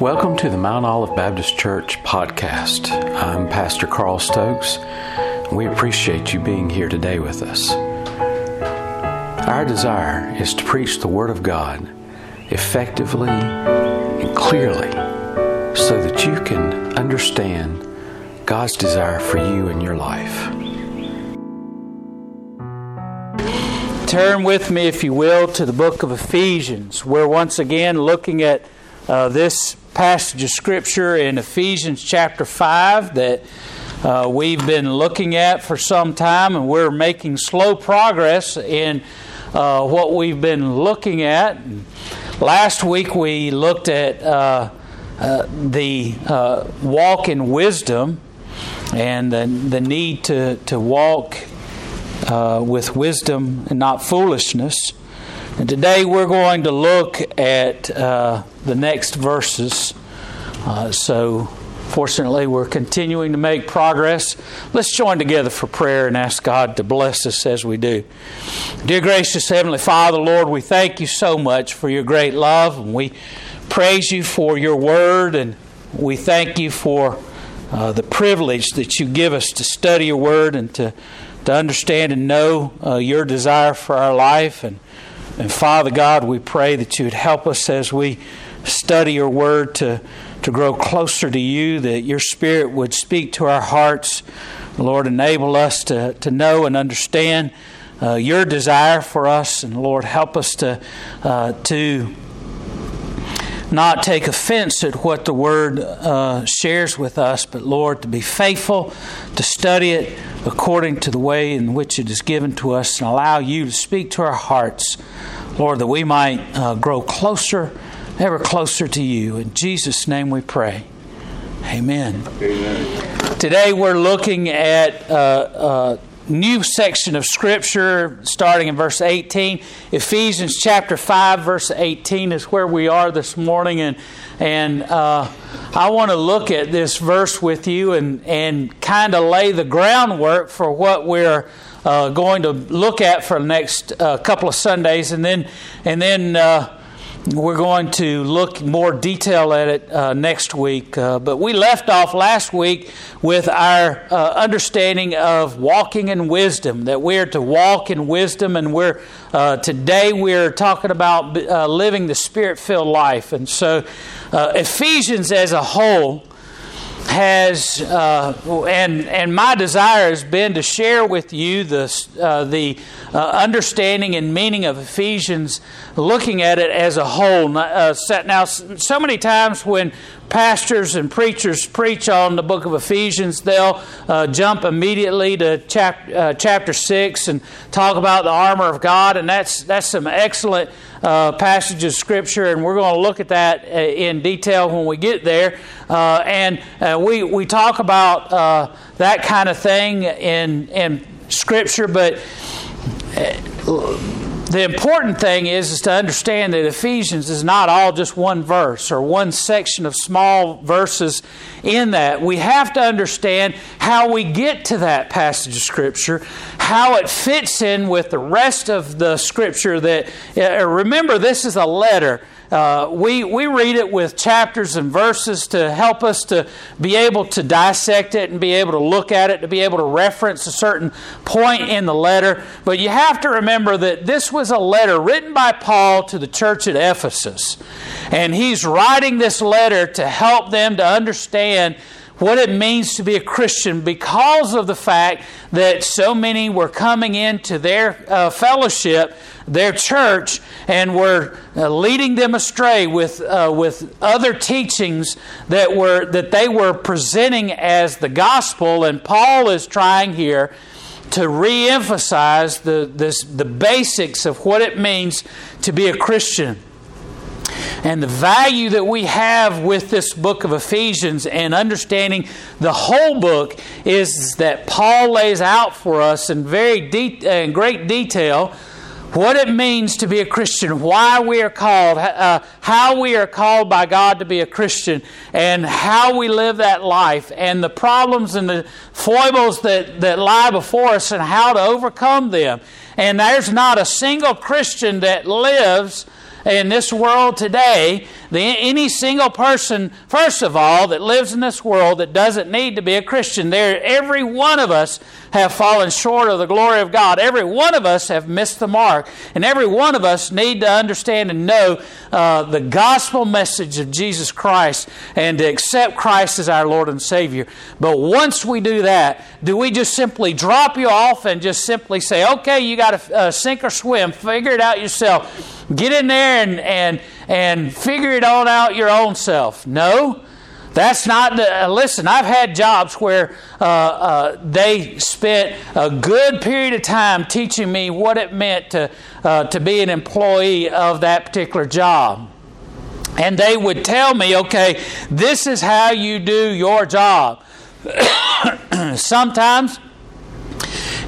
Welcome to the Mount Olive Baptist Church podcast. I'm Pastor Carl Stokes. We appreciate you being here today with us. Our desire is to preach the Word of God effectively and clearly so that you can understand God's desire for you in your life. Turn with me, if you will, to the book of Ephesians. We're once again looking at uh, this passage of Scripture in Ephesians chapter 5 that uh, we've been looking at for some time, and we're making slow progress in uh, what we've been looking at. Last week we looked at uh, uh the uh, walk in wisdom and the, the need to, to walk uh, with wisdom and not foolishness. And today we're going to look at uh, the next verses. Uh, so, fortunately, we're continuing to make progress. Let's join together for prayer and ask God to bless us as we do. Dear gracious Heavenly Father, Lord, we thank you so much for your great love, and we praise you for your word, and we thank you for uh, the privilege that you give us to study your word and to, to understand and know uh, your desire for our life. And and Father God, we pray that you would help us as we study your word to, to grow closer to you, that your spirit would speak to our hearts. Lord, enable us to, to know and understand uh, your desire for us. And Lord, help us to, uh, to not take offense at what the Word uh, shares with us, but Lord, to be faithful, to study it according to the way in which it is given to us, and allow you to speak to our hearts. Lord, that we might uh, grow closer, ever closer to you. In Jesus' name we pray. Amen. Amen. Today we're looking at uh, a new section of Scripture starting in verse 18. Ephesians chapter 5, verse 18 is where we are this morning. And, and uh, I want to look at this verse with you and, and kind of lay the groundwork for what we're uh, going to look at for the next uh, couple of Sundays, and then and then uh, we're going to look more detail at it uh, next week. Uh, but we left off last week with our uh, understanding of walking in wisdom. That we're to walk in wisdom, and we're today we're talking about living the spirit-filled life. And so, Ephesians as a whole has, uh, and, and my desire has been to share with you the, uh, the uh, understanding and meaning of Ephesians, looking at it as a whole. Uh, now, so many times when pastors and preachers preach on the book of Ephesians, they'll uh, jump immediately to chap- uh, chapter 6 and talk about the armor of God, and that's, that's some excellent uh, of Scripture, and we're going to look at that uh, in detail when we get there. Uh, and uh, we, we talk about that kind of thing in, in Scripture, but the important thing is, is to understand that Ephesians is not all just one verse or one section of small verses in that. We have to understand how we get to that passage of Scripture, how it fits in with the rest of the Scripture. That uh, remember, this is a letter. Uh, we, we read it with chapters and verses to help us to be able to dissect it and be able to look at it, to be able to reference a certain point in the letter. But you have to remember that this was a letter written by Paul to the church at Ephesus. And he's writing this letter to help them to understand what it means to be a Christian because of the fact that so many were coming into their uh, fellowship, their church, and were uh, leading them astray with, uh, with other teachings that, were, that they were presenting as the gospel. And Paul is trying here to re emphasize the, the basics of what it means to be a Christian. And the value that we have with this book of Ephesians and understanding the whole book is that Paul lays out for us in very de- in great detail what it means to be a Christian, why we are called, uh, how we are called by God to be a Christian, and how we live that life, and the problems and the foibles that, that lie before us, and how to overcome them. And there's not a single Christian that lives in this world today the, any single person, first of all, that lives in this world that doesn't need to be a Christian. There, every one of us have fallen short of the glory of God. Every one of us have missed the mark, and every one of us need to understand and know uh, the gospel message of Jesus Christ and to accept Christ as our Lord and Savior. But once we do that, do we just simply drop you off and just simply say, "Okay, you got to uh, sink or swim, figure it out yourself"? Get in there and, and, and figure it all out your own self. No. That's not the. Uh, listen, I've had jobs where uh, uh, they spent a good period of time teaching me what it meant to, uh, to be an employee of that particular job. And they would tell me, okay, this is how you do your job. Sometimes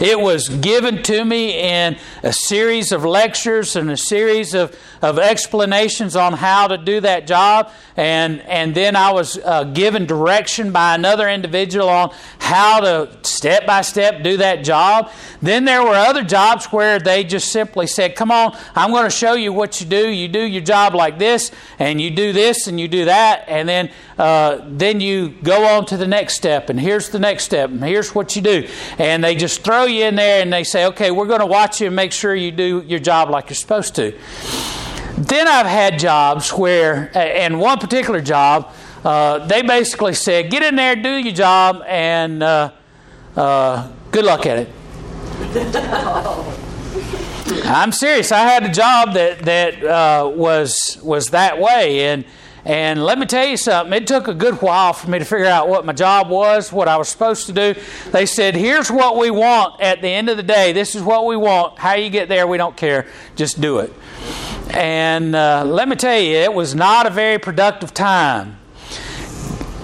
it was given to me in a series of lectures and a series of, of explanations on how to do that job. And, and then I was uh, given direction by another individual on how to step by step do that job. Then there were other jobs where they just simply said, Come on, I'm going to show you what you do. You do your job like this, and you do this, and you do that. And then, uh, then you go on to the next step, and here's the next step, and here's what you do. And they just throw you in there and they say, Okay, we're going to watch you and make sure you do your job like you're supposed to. Then I've had jobs where, and one particular job, uh, they basically said, get in there, do your job, and uh, uh, good luck at it. I'm serious. I had a job that that uh, was was that way, and and let me tell you something. It took a good while for me to figure out what my job was, what I was supposed to do. They said, "Here's what we want at the end of the day. This is what we want. How you get there, we don't care. Just do it." And uh, let me tell you, it was not a very productive time.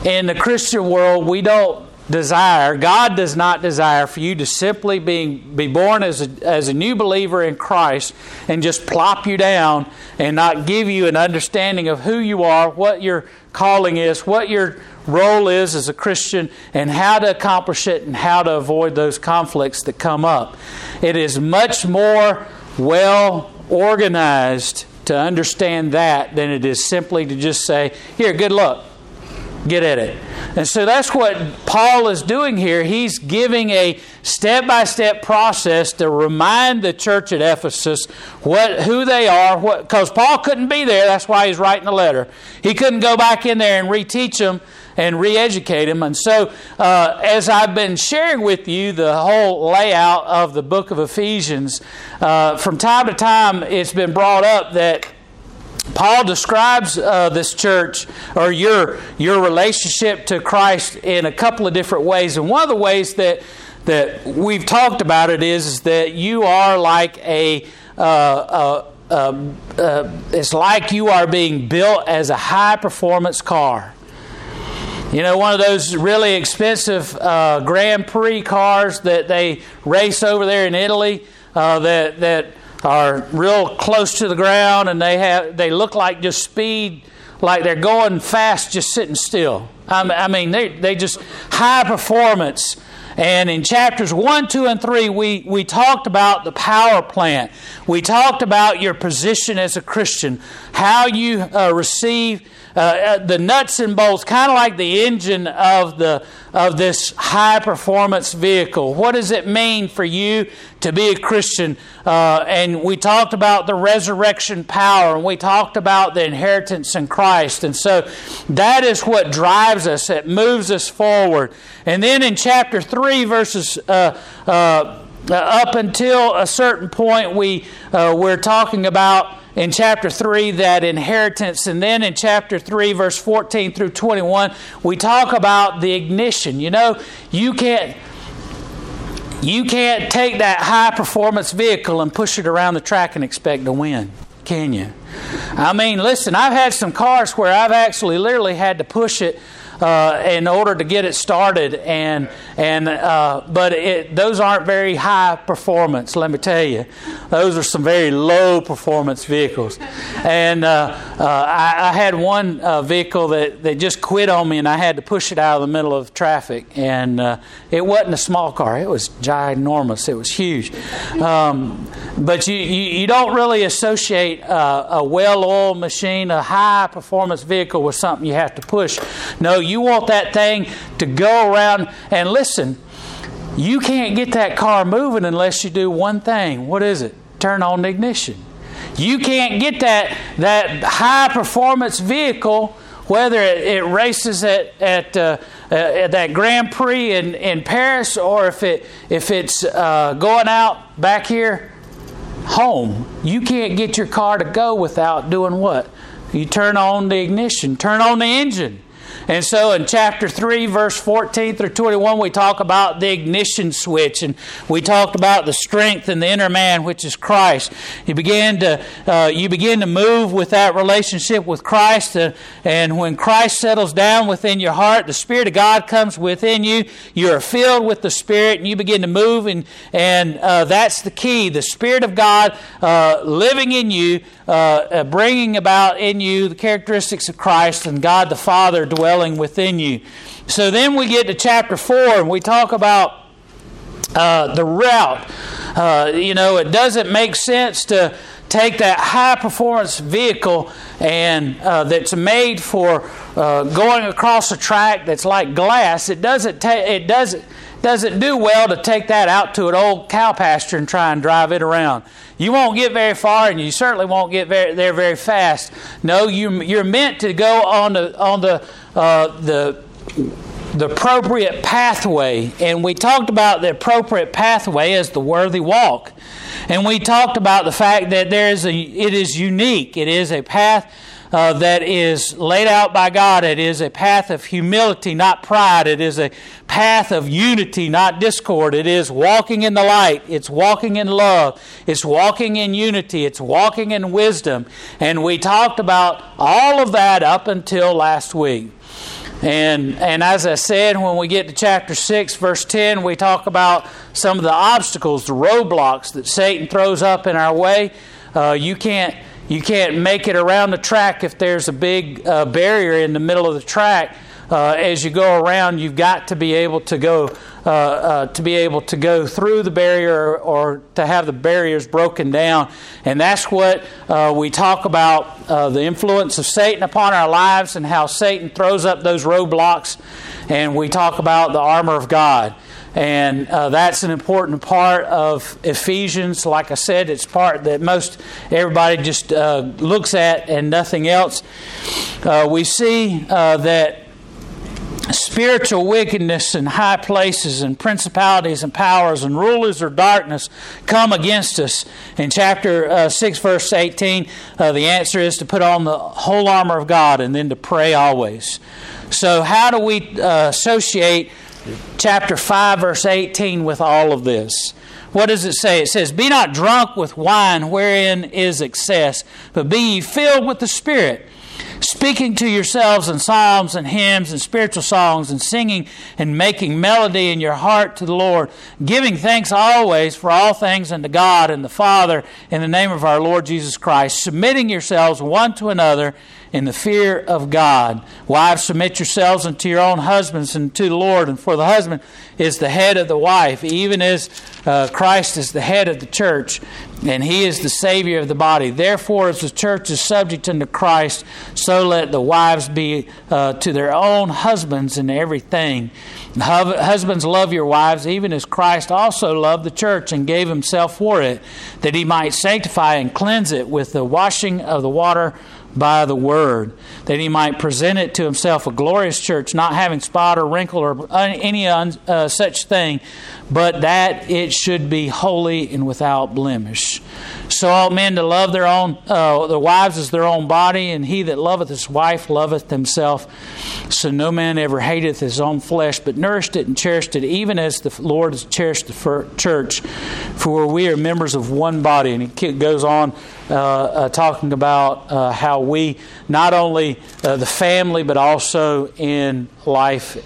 In the Christian world, we don't desire, God does not desire for you to simply be, be born as a, as a new believer in Christ and just plop you down and not give you an understanding of who you are, what your calling is, what your role is as a Christian, and how to accomplish it and how to avoid those conflicts that come up. It is much more well organized to understand that than it is simply to just say, Here, good luck. Get at it. And so that's what Paul is doing here. He's giving a step by step process to remind the church at Ephesus what, who they are, because Paul couldn't be there. That's why he's writing the letter. He couldn't go back in there and reteach them and re educate them. And so, uh, as I've been sharing with you the whole layout of the book of Ephesians, uh, from time to time it's been brought up that. Paul describes uh, this church or your your relationship to Christ in a couple of different ways, and one of the ways that that we've talked about it is, is that you are like a uh, uh, it's like you are being built as a high performance car. You know, one of those really expensive uh, Grand Prix cars that they race over there in Italy uh, that that are real close to the ground, and they have they look like just speed, like they're going fast, just sitting still. I mean, they they just high performance. And in chapters 1, 2, and 3, we, we talked about the power plant. We talked about your position as a Christian, how you uh, receive uh, uh, the nuts and bolts, kind of like the engine of the of this high performance vehicle. What does it mean for you to be a Christian? Uh, and we talked about the resurrection power, and we talked about the inheritance in Christ. And so that is what drives us. It moves us forward. And then in chapter three, verses. Uh, uh, up until a certain point, we uh, we're talking about in chapter 3 that inheritance. And then in chapter 3, verse 14 through 21, we talk about the ignition. You know, you can't. You can't take that high performance vehicle and push it around the track and expect to win, can you? I mean, listen, I've had some cars where I've actually literally had to push it uh, in order to get it started. And and uh, but it, those aren't very high performance. Let me tell you, those are some very low performance vehicles. And uh, uh, I, I, had one uh, vehicle that, that just quit on me, and I had to push it out of the middle of traffic. And it wasn't a small car; it was ginormous. It was huge. Um, but you, you, you, don't really associate a well-oiled machine, a high-performance vehicle, with something you have to push. No, you want that thing to go around and listen. You can't get that car moving unless you do one thing. What is it? Turn on the ignition. You can't get that, that high performance vehicle, whether it, it races at, at, uh, uh, at, that Grand Prix in, in Paris or if, it, if it's uh, going out back here home. You can't get your car to go without doing what? You turn on the ignition, turn on the engine. And so in chapter 3, verse 14 through 21, we talk about the ignition switch and we talked about the strength in the inner man, which is Christ. You begin to, uh, you begin to move with that relationship with Christ. Uh, and when Christ settles down within your heart, the Spirit of God comes within you. You are filled with the Spirit and you begin to move. And, and uh, that's the key the Spirit of God uh, living in you, uh, uh, bringing about in you the characteristics of Christ and God the Father dwelling within you. So then we get to chapter 4 and we talk about uh, the route. Uh, you know, it doesn't make sense to take that high performance vehicle and uh, that's made for uh, going across a track that's like glass. It doesn't. Ta- it doesn't doesn't do well to take that out to an old cow pasture and try and drive it around. You won't get very far, and you certainly won't get very, there very fast. No, you, you're meant to go on the on the uh, the the appropriate pathway, and we talked about the appropriate pathway as the worthy walk, and we talked about the fact that there is a it is unique. It is a path uh, that is laid out by God. It is a path of humility, not pride. It is a path of unity, not discord. It is walking in the light. It's walking in love. It's walking in unity. It's walking in wisdom. And we talked about all of that up until last week. And, and as I said, when we get to chapter 6, verse 10, we talk about some of the obstacles, the roadblocks that Satan throws up in our way. Uh, you can't you can't make it around the track if there's a big uh, barrier in the middle of the track. Uh, as you go around, you've got to be able to go uh, uh to be able to go through the barrier or to have the barriers broken down, and that's what uh, we talk about uh, the influence of Satan upon our lives and how Satan throws up those roadblocks, and we talk about the armor of God. And uh, that's an important part of Ephesians. Like I said, it's part that most everybody just uh, looks at and nothing else. Uh, we see uh, that spiritual wickedness in high places and principalities and powers and rulers of darkness come against us. In chapter uh, 6, verse 18, uh, the answer is to put on the whole armor of God and then to pray always. So, how do we associate chapter 5, verse 18, with all of this. What does it say? It says, Be not drunk with wine wherein is excess, but be ye filled with the Spirit speaking to yourselves in psalms and hymns and spiritual songs and singing and making melody in your heart to the Lord, giving thanks always for all things unto God and the Father in the name of our Lord Jesus Christ, submitting yourselves one to another in the fear of God. Wives, submit yourselves unto your own husbands and to the Lord. And for the husband is the head of the wife, even as uh, Christ is the head of the church, and he is the Savior of the body. Therefore, as the church is subject unto Christ, so let the wives be uh, to their own husbands in everything. Husbands, love your wives, even as Christ also loved the church and gave himself for it, that he might sanctify and cleanse it with the washing of the water by the word, that he might present it to himself a glorious church, not having spot or wrinkle or any uh, such thing, but that it should be holy and without blemish. So all men to love their own uh, their wives as their own body, and he that loveth his wife loveth himself. So no man ever hateth his own flesh, but nourished it and cherished it, even as the Lord has cherished the church. For we are members of one body, and he goes on talking about uh, how we not only uh, the family, but also in life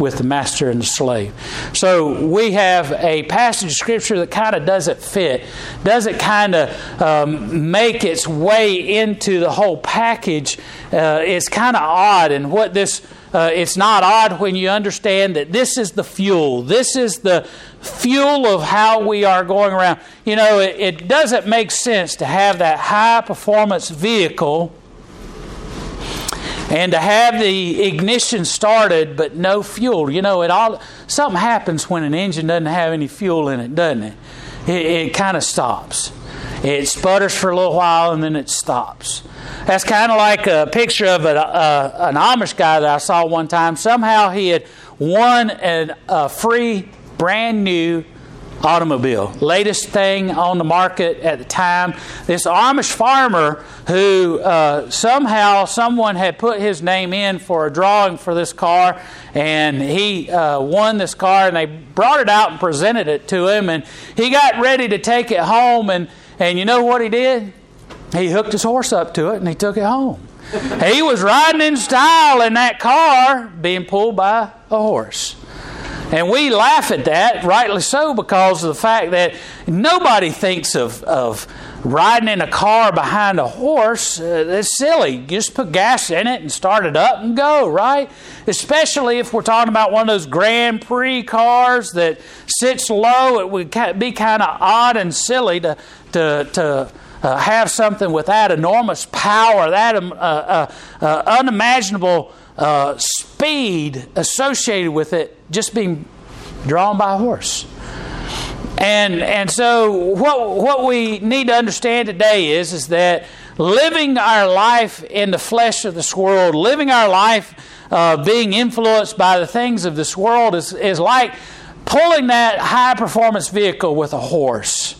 with the master and the slave. So we have a passage of scripture that kind of doesn't fit, doesn't kind of um, make its way into the whole package. Uh, it's kind of odd, and what this uh, it's not odd when you understand that this is the fuel. This is the fuel of how we are going around. You know, it, it doesn't make sense to have that high performance vehicle and to have the ignition started but no fuel. You know, it all something happens when an engine doesn't have any fuel in it, doesn't it? It, it kind of stops. It sputters for a little while and then it stops. That's kind of like a picture of a, a, an Amish guy that I saw one time. Somehow he had won an, a free, brand new automobile, latest thing on the market at the time. This Amish farmer who uh, somehow someone had put his name in for a drawing for this car, and he uh, won this car, and they brought it out and presented it to him, and he got ready to take it home, and and you know what he did? He hooked his horse up to it, and he took it home. he was riding in style in that car, being pulled by a horse. And we laugh at that, rightly so, because of the fact that nobody thinks of, of riding in a car behind a horse. Uh, that's silly. Just put gas in it and start it up and go, right? Especially if we're talking about one of those Grand Prix cars that sits low. It would be kind of odd and silly to, to, to uh, have something with that enormous power, that um, uh, uh, uh unimaginable uh, speed associated with it just being drawn by a horse. And and so what what we need to understand today is is that living our life in the flesh of this world, living our life uh, being influenced by the things of this world is is like pulling that high performance vehicle with a horse.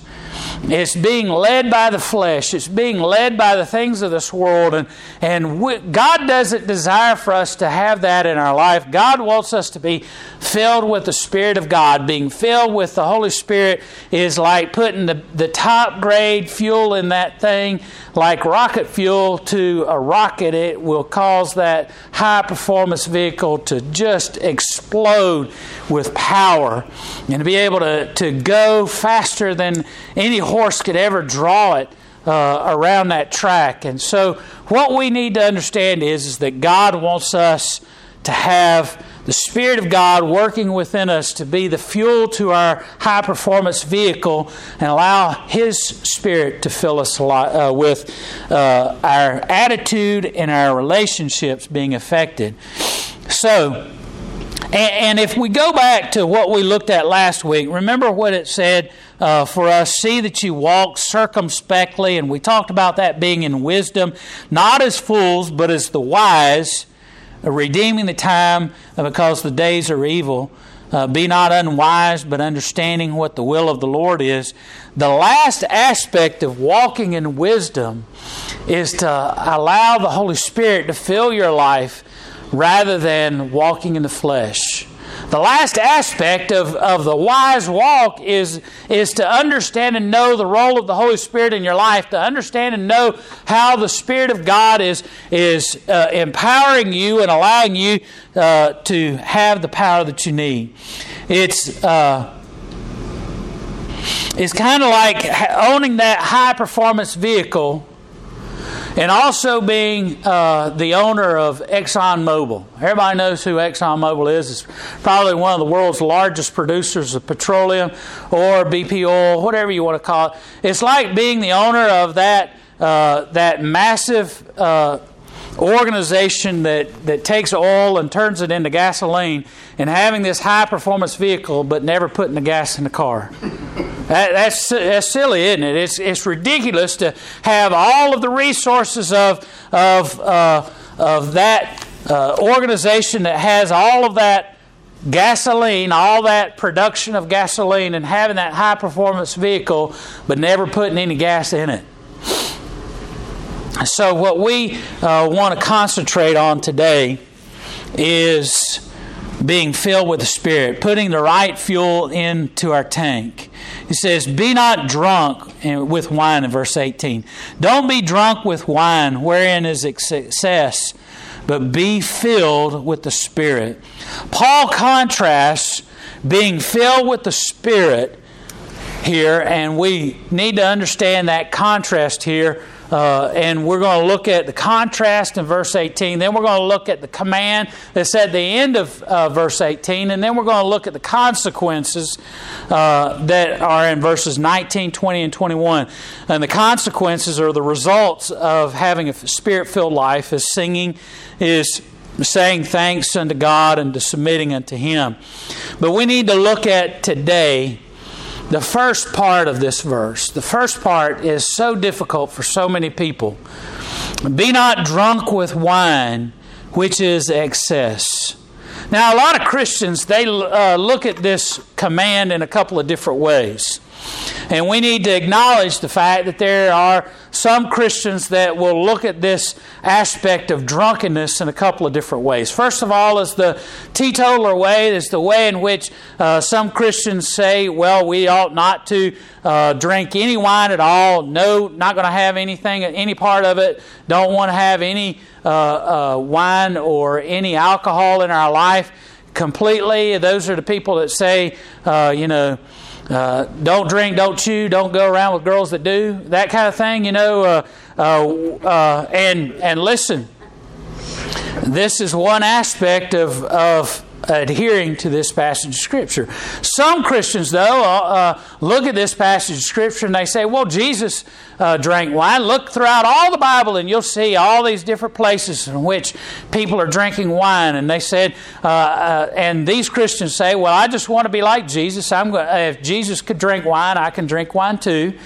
It's being led by the flesh. It's being led by the things of this world. And, and we, God doesn't desire for us to have that in our life. God wants us to be filled with the Spirit of God. Being filled with the Holy Spirit is like putting the, the top grade fuel in that thing, like rocket fuel to a rocket. It will cause that high performance vehicle to just explode with power and to be able to, to go faster than any horse could ever draw it. Uh, around that track. And so, what we need to understand is, is that God wants us to have the Spirit of God working within us to be the fuel to our high performance vehicle and allow His Spirit to fill us uh, with uh, our attitude and our relationships being affected. So, and, if we go back to what we looked at last week, remember what it said uh, for us see that you walk circumspectly, and we talked about that being in wisdom, not as fools, but as the wise redeeming the time because the days are evil. Uh, be not unwise, but understanding what the will of the Lord is. The last aspect of walking in wisdom is to allow the Holy Spirit to fill your life rather than walking in the flesh. The last aspect of, of the wise walk is, is to understand and know the role of the Holy Spirit in your life, to understand and know how the Spirit of God is, is uh, empowering you and allowing you uh, to have the power that you need. It's. Uh, it's kind of like owning that high performance vehicle and also being uh, the owner of ExxonMobil. Everybody knows who ExxonMobil is. It's probably one of the world's largest producers of petroleum or BP oil, whatever you want to call it. It's like being the owner of that uh, that massive. Uh, organization that, that takes oil and turns it into gasoline and having this high performance vehicle but never putting the gas in the car. That, that's, that's silly, isn't it? It's, it's ridiculous to have all of the resources of, of, uh, of that uh, organization that has all of that gasoline, all that production of gasoline, and having that high performance vehicle, but never putting any gas in it. So, what we uh, want to concentrate on today is being filled with the Spirit, putting the right fuel into our tank. He says, Be not drunk with wine in verse 18. Don't be drunk with wine wherein is excess, but be filled with the Spirit. Paul contrasts being filled with the Spirit here, and we need to understand that contrast here uh, and we're going to look at the contrast in verse 18. Then we're going to look at the command that's at the end of uh, verse 18. And then we're going to look at the consequences uh, that are in verses 19, 20, and 21. And the consequences are the results of having a spirit filled life, is singing, is saying thanks unto God and to submitting unto Him. But we need to look at today the first part of this verse. The first part is so difficult for so many people. Be not drunk with wine, which is excess. Now, a lot of Christians they uh, look at this command in a couple of different ways. And we need to acknowledge the fact that there are some Christians that will look at this aspect of drunkenness in a couple of different ways. First of all, is the teetotaler way, is the way in which uh, some Christians say, well, we ought not to uh, drink any wine at all. No, not going to have anything, any part of it. Don't want to have any uh, uh, wine or any alcohol in our life completely. Those are the people that say, uh, you know, uh, don't drink, don't chew, don't go around with girls that do that kind of thing. You know, uh, uh, uh, and and listen. This is one aspect of of adhering to this passage of Scripture. Some Christians, though, uh, uh, look at this passage of Scripture and they say, well, Jesus uh, drank wine. Look throughout all the Bible and you'll see all these different places in which people are drinking wine. And they said, uh, uh, and these Christians say, well, I just want to be like Jesus. I'm if Jesus could drink wine, I can drink wine too.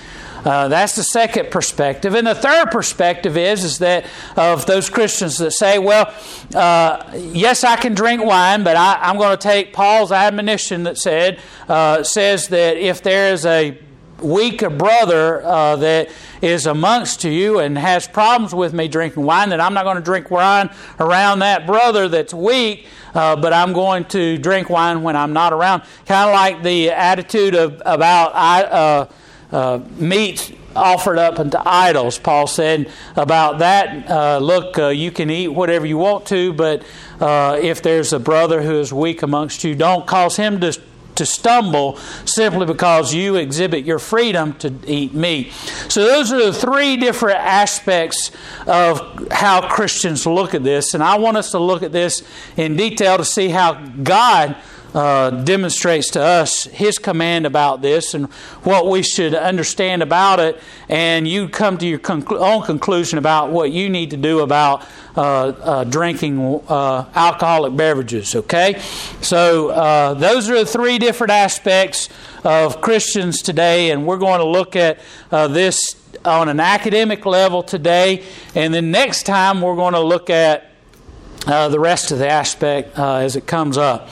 Uh, that's the second perspective. And the third perspective is, is that of those Christians that say, well, uh, yes, I can drink wine, but I, am going to take Paul's admonition that said, uh, says that if there is a weak brother uh, that is amongst you and has problems with me drinking wine, that I'm not going to drink wine around that brother that's weak, uh, but I'm going to drink wine when I'm not around. Kind of like the attitude of about I, uh, uh, meat offered up unto idols. Paul said about that, uh, look, uh, you can eat whatever you want to, but uh, if there's a brother who is weak amongst you, don't cause him to to stumble simply because you exhibit your freedom to eat meat. So, those are the three different aspects of how Christians look at this. And I want us to look at this in detail to see how God uh, demonstrates to us his command about this and what we should understand about it, and you come to your own conclusion about what you need to do about uh, uh, drinking uh, alcoholic beverages. Okay? So, uh, those are the three different aspects of Christians today, and we're going to look at this on an academic level today, and then next time we're going to look at uh, the rest of the aspect uh, as it comes up.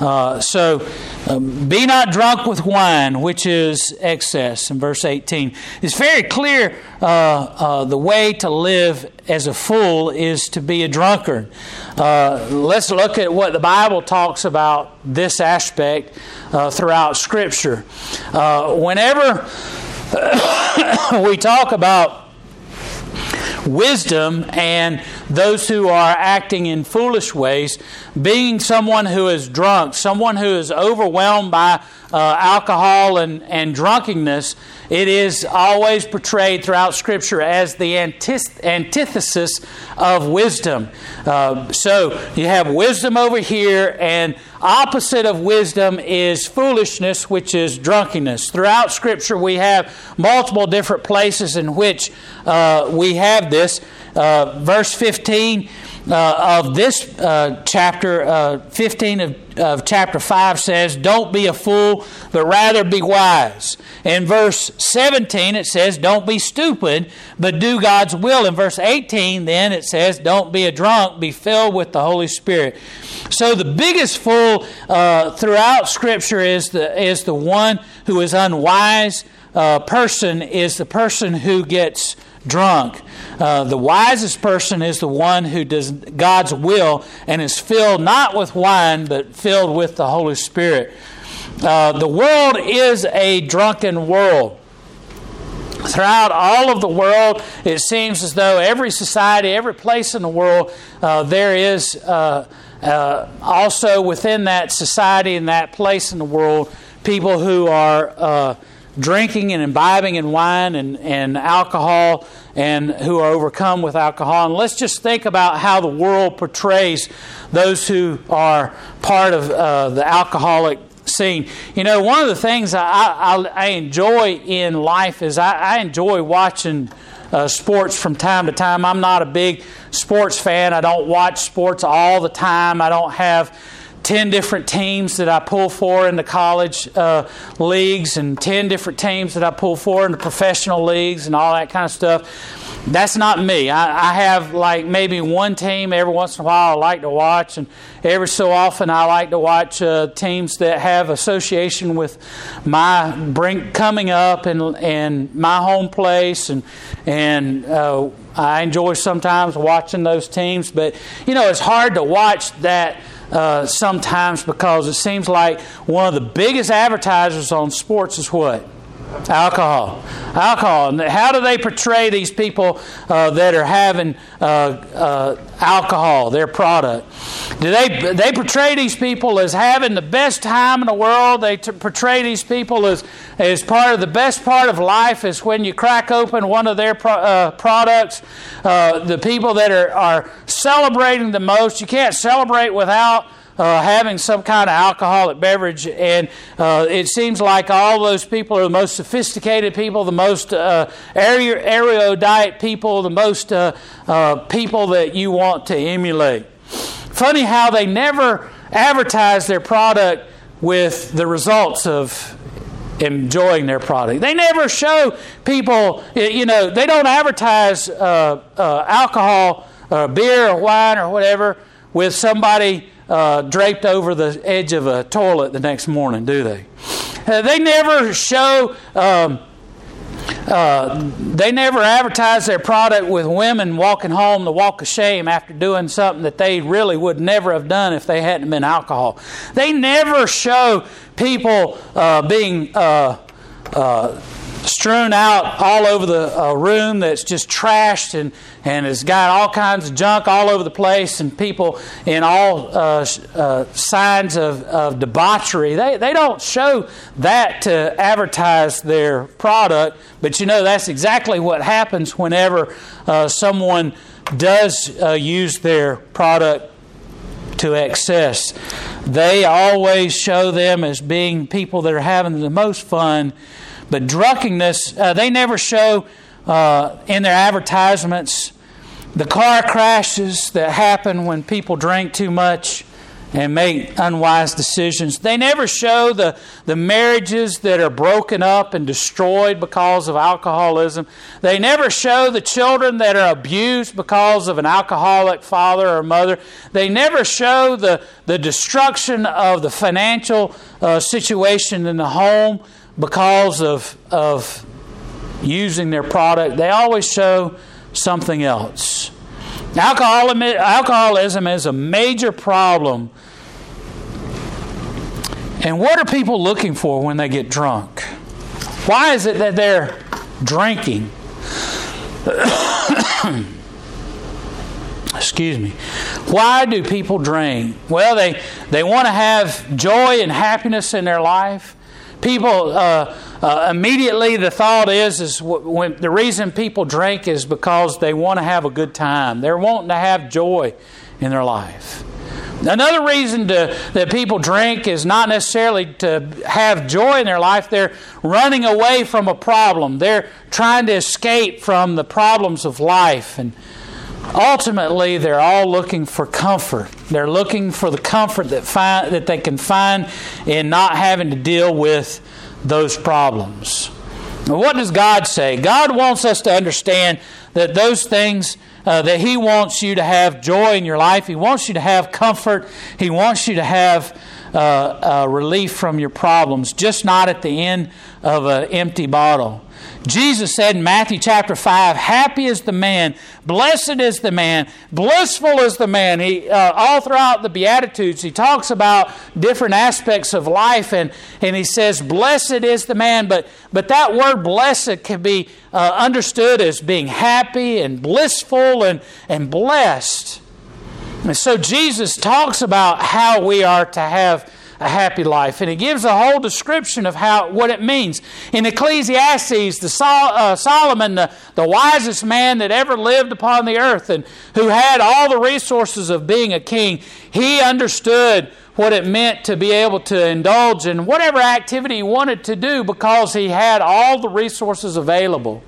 Uh, so, um, be not drunk with wine, which is excess, in verse 18. It's very clear uh, uh, the way to live as a fool is to be a drunkard. Uh, let's look at what the Bible talks about this aspect throughout Scripture. whenever we talk about wisdom and those who are acting in foolish ways, being someone who is drunk, someone who is overwhelmed by uh, alcohol and, and drunkenness, it is always portrayed throughout Scripture as the antithesis of wisdom. Uh, so you have wisdom over here, and opposite of wisdom is foolishness, which is drunkenness. Throughout Scripture, we have multiple different places in which uh, we have this. Uh, verse 15 uh, of this uh, chapter, uh, 15 of, of chapter 5 says, Don't be a fool, but rather be wise. In verse 17, it says, Don't be stupid, but do God's will. In verse 18, then it says, Don't be a drunk, be filled with the Holy Spirit. So the biggest fool uh, throughout Scripture is the, is the one who is unwise. Uh, person is the person who gets drunk. Uh, the wisest person is the one who does God's will and is filled not with wine, but filled with the Holy Spirit. Uh, the world is a drunken world. Throughout all of the world, it seems as though every society, every place in the world, uh, there is uh, uh, also within that society and that place in the world people who are uh, drinking and imbibing in wine and, and alcohol and who are overcome with alcohol. And let's just think about how the world portrays those who are part of uh, the alcoholic scene. You know, one of the things I, I, I enjoy in life is I, I enjoy watching uh, sports from time to time. I'm not a big sports fan. I don't watch sports all the time. I don't have 10 different teams that I pull for in the college uh, leagues and 10 different teams that I pull for in the professional leagues and all that kind of stuff. That's not me. I, I, have like maybe one team every once in a while I like to watch, and every so often I like to watch uh, teams that have association with my bring coming up and and my home place, and and uh, I enjoy sometimes watching those teams. But you know, it's hard to watch that uh, sometimes because it seems like one of the biggest advertisers on sports is what? Alcohol. Alcohol. And how do they portray these people uh, that are having uh, uh, alcohol, their product? Do they, they portray these people as having the best time in the world? They t- portray these people as, as part of the best part of life is when you crack open one of their pro- uh, products. Uh, the people that are, are celebrating the most, you can't celebrate without uh, having some kind of alcoholic beverage, and uh, it seems like all those people are the most sophisticated people, the most uh, erudite people, the most uh, uh, people that you want to emulate. Funny how they never advertise their product with the results of enjoying their product. They never show people, you know, they don't advertise uh, uh, alcohol, uh, beer, or wine, or whatever with somebody uh, draped over the edge of a toilet the next morning, do they? Uh, they never show. Um, uh, they never advertise their product with women walking home the walk of shame after doing something that they really would never have done if they hadn't been alcohol. They never show people uh, being uh, uh strewn out all over the uh, room that's just trashed and, and has got all kinds of junk all over the place and people in all uh, uh, signs of, of debauchery. They, they don't show that to advertise their product, but you know that's exactly what happens whenever uh, someone does uh, use their product to excess. They always show them as being people that are having the most fun but drunkenness, uh, they never show uh, in their advertisements the car crashes that happen when people drink too much and make unwise decisions. They never show the, the marriages that are broken up and destroyed because of alcoholism. They never show the children that are abused because of an alcoholic father or mother. They never show the, the destruction of the financial uh, situation in the home because of, of using their product, they always show something else. Alcoholism, is a major problem. And what are people looking for when they get drunk? Why is it that they're drinking? Excuse me. Why do people drink? Well, they, they want to have joy and happiness in their life people uh, uh, immediately the thought is is when the reason people drink is because they want to have a good time. They're wanting to have joy in their life. Another reason to, that people drink is not necessarily to have joy in their life. They're running away from a problem. They're trying to escape from the problems of life. And ultimately, they're all looking for comfort. They're looking for the comfort that, find, that they can find in not having to deal with those problems. what does God say? God wants us to understand that those things uh, that He wants you to have joy in your life, He wants you to have comfort, He wants you to have uh, uh, relief from your problems, just not at the end of an empty bottle. Jesus said in Matthew chapter 5, Happy is the man, blessed is the man, blissful is the man. He, uh, all throughout the Beatitudes, he talks about different aspects of life, and, and he says, Blessed is the man. But, but that word blessed can be uh, understood as being happy and blissful and, and blessed. And so Jesus talks about how we are to have a happy life. And he gives a whole description of how what it means. In Ecclesiastes, the Sol, uh, Solomon, the, the wisest man that ever lived upon the earth and who had all the resources of being a king, he understood what it meant to be able to indulge in whatever activity he wanted to do because he had all the resources available.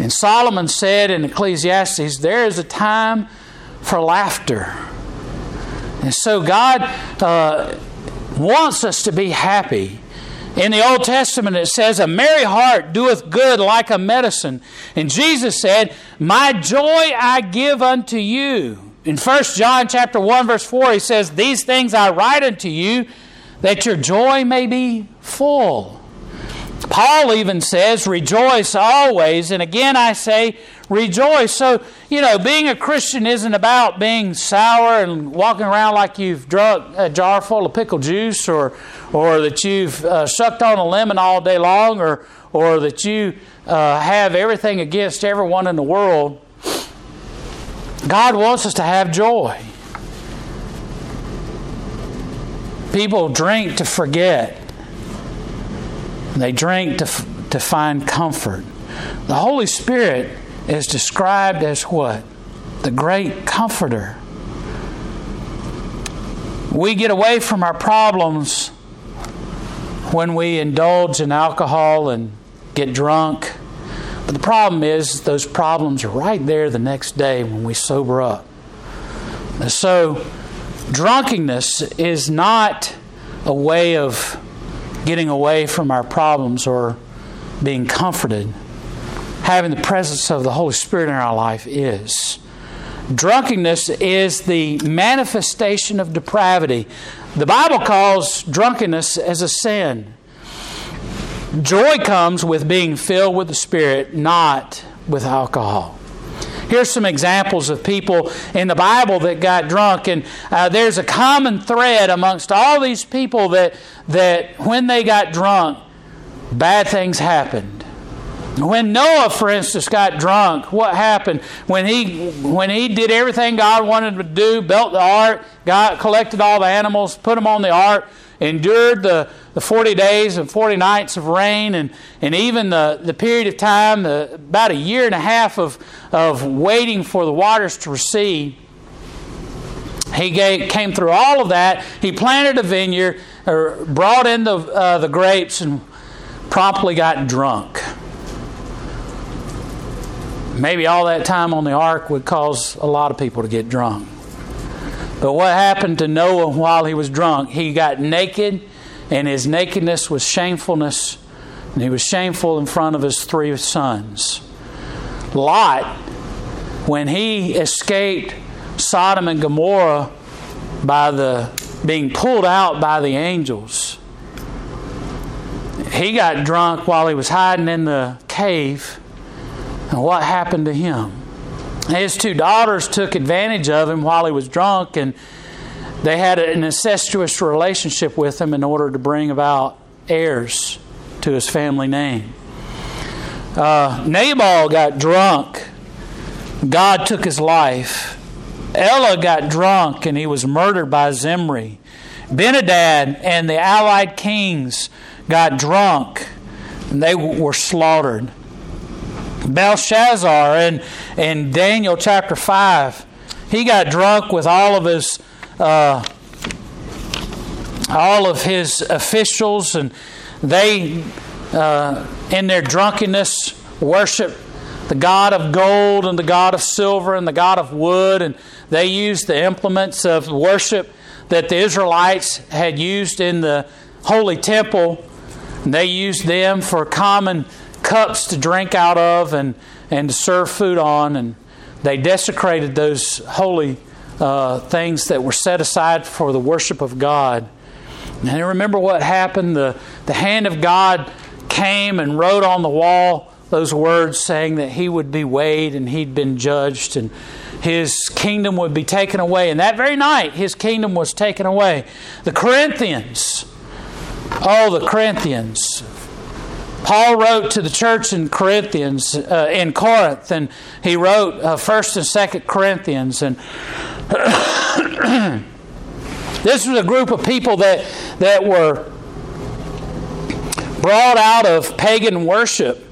And Solomon said in Ecclesiastes, There is a time for laughter and so God uh, wants us to be happy. In the Old Testament, it says, A merry heart doeth good like a medicine. And Jesus said, My joy I give unto you. In 1 John chapter 1, verse 4, he says, These things I write unto you, that your joy may be full. Paul even says, Rejoice always. And again I say, rejoice. So, you know, being a Christian isn't about being sour and walking around like you've drunk a jar full of pickle juice or, or that you've uh, sucked on a lemon all day long or, or that you uh, have everything against everyone in the world. God wants us to have joy. People drink to forget. They drink to, to find comfort. The Holy Spirit is described as what? The great comforter. We get away from our problems when we indulge in alcohol and get drunk. But the problem is, those problems are right there the next day when we sober up. So, drunkenness is not a way of getting away from our problems or being comforted having the presence of the Holy Spirit in our life is. Drunkenness is the manifestation of depravity. The Bible calls drunkenness as a sin. Joy comes with being filled with the Spirit, not with alcohol. Here's some examples of people in the Bible that got drunk, and uh, there's a common thread amongst all these people that that when they got drunk, bad things happened. When Noah, for instance, got drunk, what happened? When he when he did everything God wanted him to do, built the ark, got collected all the animals, put them on the ark, endured the, the 40 days and 40 nights of rain, and, and even the, the period of time, the, about a year and a half of, of waiting for the waters to recede. He gave, came through all of that. He planted a vineyard, or brought in the, uh, the grapes, and promptly got drunk. Maybe all that time on the ark would cause a lot of people to get drunk. But what happened to Noah while he was drunk? He got naked, and his nakedness was shamefulness, and he was shameful in front of his three sons. Lot, when he escaped Sodom and Gomorrah by the being pulled out by the angels, he got drunk while he was hiding in the cave and what happened to him? His two daughters took advantage of him while he was drunk, and they had an incestuous relationship with him in order to bring about heirs to his family name. Uh, Nabal got drunk. God took his life. Elah got drunk and he was murdered by Zimri. Ben-Hadad and the allied kings got drunk and they were slaughtered. Belshazzar in, in Daniel chapter 5, he got drunk with all of his uh, all of his officials, and they, uh, in their drunkenness, worship the God of gold and the God of silver and the God of wood, and they used the implements of worship that the Israelites had used in the holy temple. And they used them for common cups to drink out of and, and to serve food on. And they desecrated those holy uh, things that were set aside for the worship of God. And remember what happened? The, the hand of God came and wrote on the wall those words saying that he would be weighed and he'd been judged and his kingdom would be taken away. And that very night, his kingdom was taken away. The Corinthians, oh, the Corinthians. Paul wrote to the church in Corinthians, uh, in Corinth, and he wrote uh, First and Second Corinthians, and this was a group of people that that were brought out of pagan worship.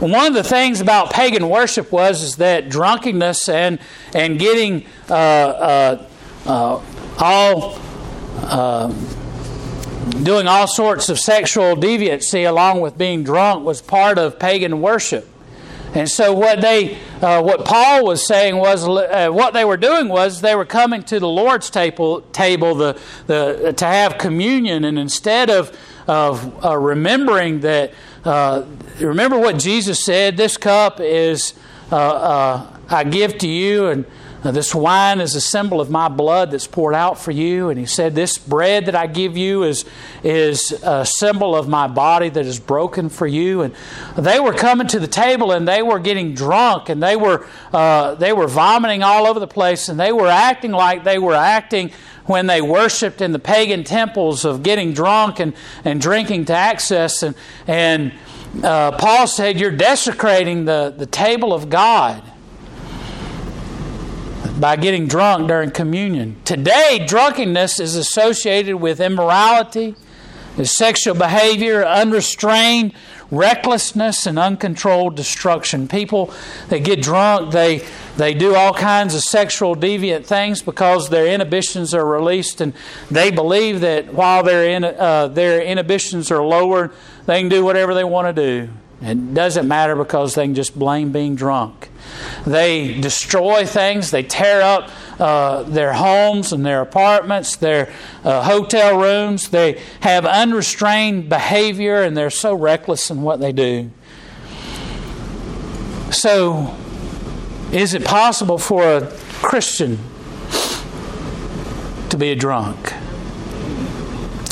And one of the things about pagan worship was is that drunkenness and and getting uh, uh, uh, all uh, doing all sorts of sexual deviancy along with being drunk was part of pagan worship. And so what they, uh, what Paul was saying was, uh, what they were doing was they were coming to the Lord's table, table the, the, to have communion, and instead of of uh, remembering that, uh, remember what Jesus said, this cup is, uh, uh, I give to you, and this wine is a symbol of my blood that's poured out for you. And he said, This bread that I give you is, is a symbol of my body that is broken for you. And they were coming to the table and they were getting drunk and they were, uh, they were vomiting all over the place and they were acting like they were acting when they worshiped in the pagan temples of getting drunk and, and drinking to access. And, and uh, Paul said, You're desecrating the, the table of God by getting drunk during communion. Today, drunkenness is associated with immorality, sexual behavior, unrestrained recklessness, and uncontrolled destruction. People that get drunk, they they do all kinds of sexual deviant things because their inhibitions are released, and they believe that while their in, uh, their inhibitions are lowered, they can do whatever they want to do. It doesn't matter because they can just blame being drunk. They destroy things, they tear up uh, their homes and their apartments, their uh, hotel rooms. They have unrestrained behavior and they're so reckless in what they do. So, is it possible for a Christian to be a drunk?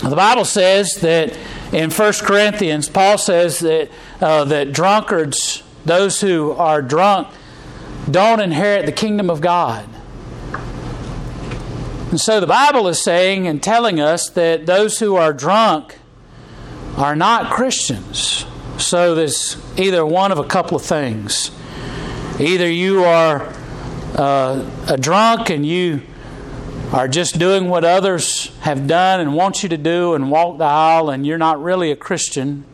The Bible says that in 1 Corinthians, Paul says that, uh, that drunkards, those who are drunk, don't inherit the kingdom of God. And so the Bible is saying and telling us that those who are drunk are not Christians. So there's either one of a couple of things. Either you are uh, a drunk and you are just doing what others have done and want you to do and walk the aisle and you're not really a Christian,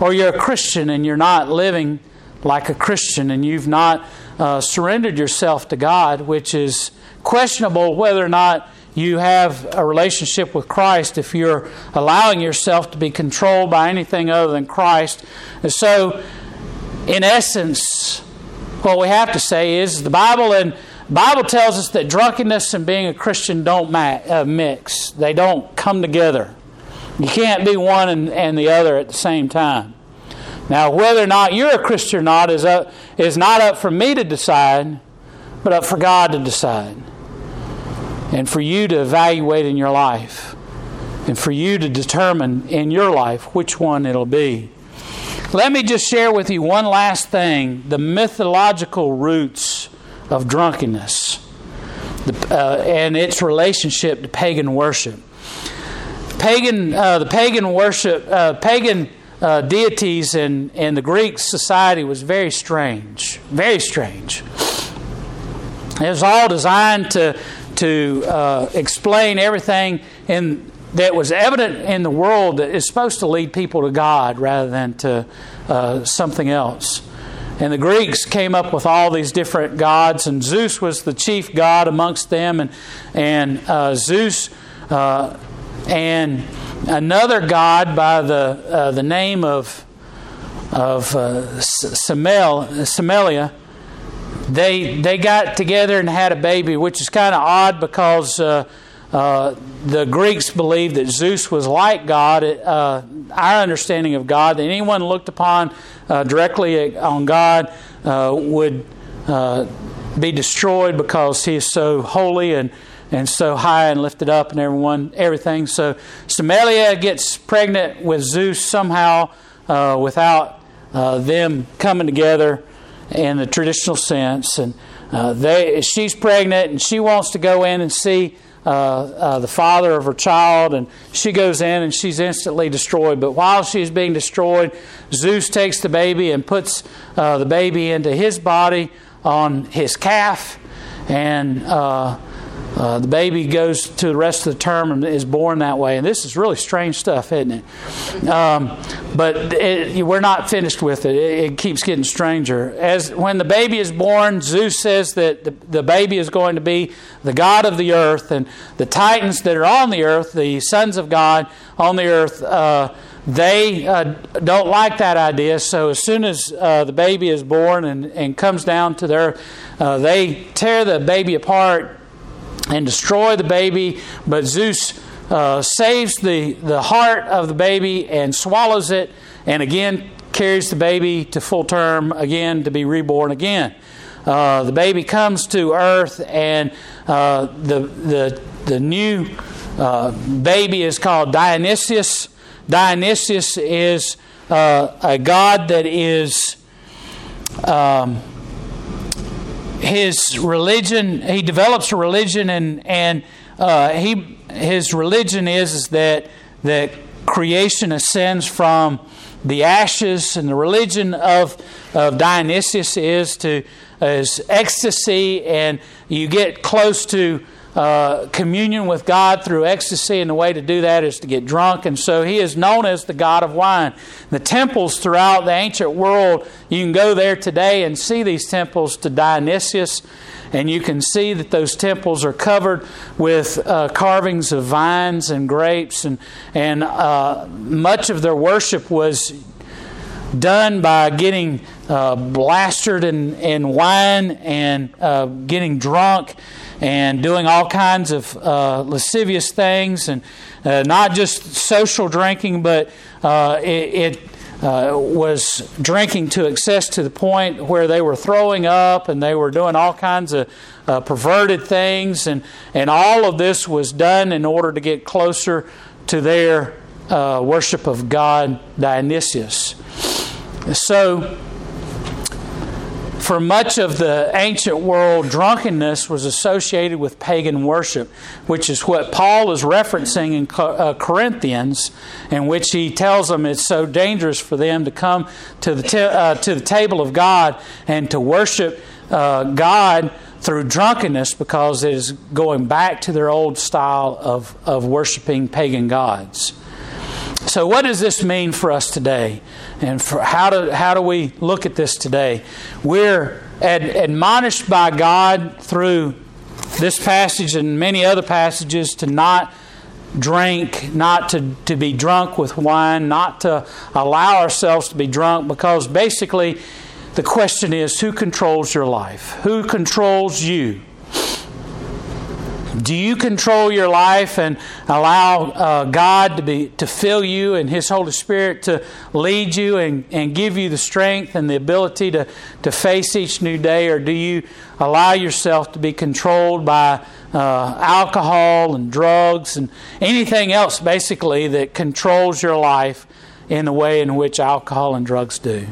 or you're a Christian and you're not living like a Christian and you've not uh, surrendered yourself to God, which is questionable whether or not you have a relationship with Christ if you're allowing yourself to be controlled by anything other than Christ. And so, in essence, what we have to say is the Bible and Bible tells us that drunkenness and being a Christian don't uh, mix. They don't come together. You can't be one and, and the other at the same time. Now, whether or not you're a Christian or not is, up, is not up for me to decide, but up for God to decide. And for you to evaluate in your life. And for you to determine in your life which one it'll be. Let me just share with you one last thing the mythological roots of drunkenness uh, and its relationship to pagan worship. Pagan, uh, the pagan worship, uh, pagan uh, deities in, in the Greek society was very strange, very strange. It was all designed to to uh, explain everything in that was evident in the world that is supposed to lead people to God rather than to uh, something else. And the Greeks came up with all these different gods, and Zeus was the chief god amongst them, and and uh, Zeus uh, and another god by the uh, the name of of uh, Semelia. They they got together and had a baby, which is kind of odd because uh, uh, the Greeks believed that Zeus was like God. Uh, our understanding of God, that anyone looked upon uh, directly on God uh, would uh, be destroyed because He is so holy and and so high and lifted up and everyone everything. So Semelia gets pregnant with Zeus somehow. uh, without uh, them coming together in the traditional sense. And uh, they, she's pregnant and she wants to go in and see uh, uh, the father of her child, and she goes in and she's instantly destroyed. But while she's being destroyed, Zeus takes the baby and puts uh, the baby into his body on his calf, and uh, uh, the baby goes to the rest of the term and is born that way. And this is really strange stuff, isn't it? Um, but it, we're not finished with it. it. it. keeps getting stranger. As when the baby is born, Zeus says that the, the baby is going to be the god of the earth, and the titans that are on the earth, the sons of God on the earth. Uh, they uh, don't like that idea, so as soon as uh, the baby is born and, and comes down to their, uh, they tear the baby apart and destroy the baby, but Zeus uh, saves the, the heart of the baby and swallows it, and again carries the baby to full term again to be reborn again. Uh, the baby comes to earth, and uh, the, the, the new uh, baby is called Dionysius. Dionysius is uh, a god that is. Um, his religion, he develops a religion, and and uh, he his religion is, is that that creation ascends from the ashes, and the religion of of Dionysius is to is ecstasy, and you get close to uh, communion with God through ecstasy, and the way to do that is to get drunk. And so he is known as the God of wine. The temples throughout the ancient world, you can go there today and see these temples to Dionysius. And you can see that those temples are covered with uh, carvings of vines and grapes, and, and uh, much of their worship was done by getting uh, blasted in, in wine and uh, getting drunk and doing all kinds of uh, lascivious things, and uh, not just social drinking, but uh, it, it uh, was drinking to excess to the point where they were throwing up and they were doing all kinds of perverted things, and, and all of this was done in order to get closer to their worship of God, Dionysius. So, for much of the ancient world, drunkenness was associated with pagan worship, which is what Paul is referencing in uh, Corinthians, in which he tells them it's so dangerous for them to come to the, uh, to the table of God and to worship uh, God through drunkenness because it is going back to their old style of, of worshiping pagan gods. So, what does this mean for us today? And how do, how do we look at this today? We're ad, admonished by God through this passage and many other passages to not drink, not to, to be drunk with wine, not to allow ourselves to be drunk, because basically the question is who controls your life? Who controls you? Do you control your life and allow uh, God to be to fill you and His Holy Spirit to lead you and, and give you the strength and the ability to, to face each new day, or do you allow yourself to be controlled by uh, alcohol and drugs and anything else basically that controls your life in the way in which alcohol and drugs do?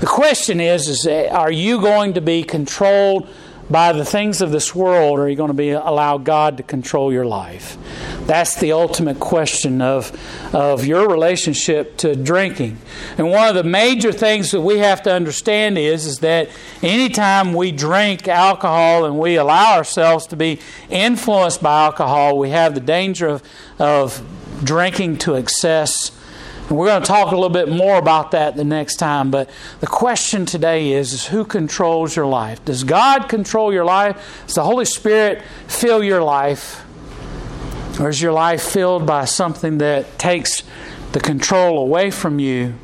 The question is, is are you going to be controlled? By the things of this world, or are you going to be allow God to control your life? That's the ultimate question of, of your relationship to drinking. And one of the major things that we have to understand is, is that anytime we drink alcohol and we allow ourselves to be influenced by alcohol, we have the danger of, of drinking to excess and we're going to talk a little bit more about that the next time. But the question today is, is who controls your life? Does God control your life? Does the Holy Spirit fill your life? Or is your life filled by something that takes the control away from you,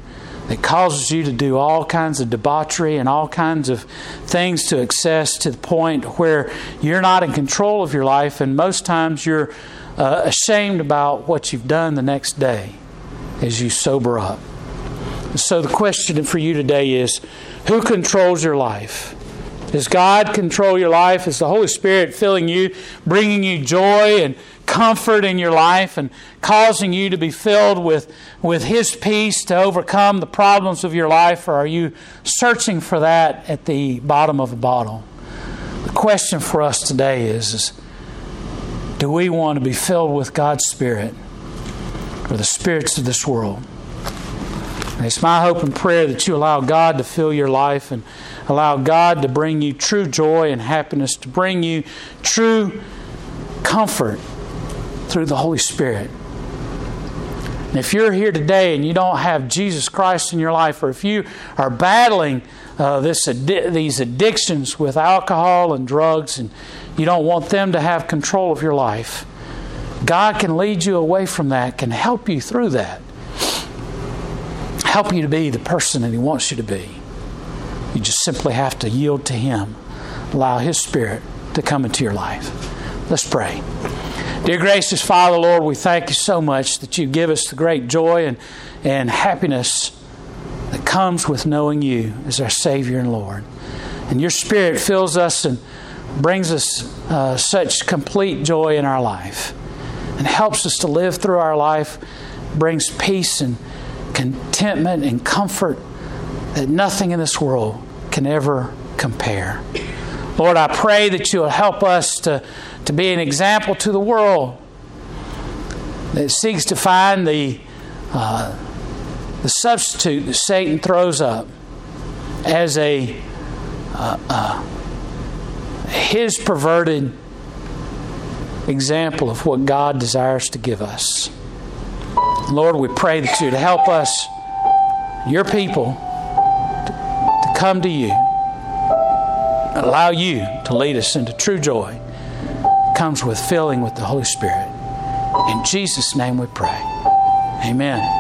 that causes you to do all kinds of debauchery and all kinds of things to excess to the point where you're not in control of your life, and most times you're uh, ashamed about what you've done the next day? As you sober up. So, the question for you today is who controls your life? Does God control your life? Is the Holy Spirit filling you, bringing you joy and comfort in your life and causing you to be filled with, with His peace to overcome the problems of your life, or are you searching for that at the bottom of a bottle? The question for us today is, is do we want to be filled with God's Spirit or the spirits of this world? And it's my hope and prayer that you allow God to fill your life and allow God to bring you true joy and happiness, to bring you true comfort through the Holy Spirit. And if you're here today and you don't have Jesus Christ in your life, or if you are battling uh, this these addictions with alcohol and drugs, and you don't want them to have control of your life, God can lead you away from that, can help you through that help you to be the person that He wants you to be. You just simply have to yield to Him, allow His Spirit to come into your life. Let's pray. Dear gracious Father, Lord, we thank you so much that you give us the great joy and, and happiness that comes with knowing you as our Savior and Lord. And your Spirit fills us and brings us uh, such complete joy in our life and helps us to live through our life, brings peace and contentment and comfort that nothing in this world can ever compare. Lord, I pray that you'll help us to, to be an example to the world that seeks to find the, uh, the substitute that Satan throws up as a uh, uh, his perverted example of what God desires to give us. Lord, we pray that you to help us, your people, to, to come to you, allow you to lead us into true joy. It comes with filling with the Holy Spirit. In Jesus' name we pray. Amen.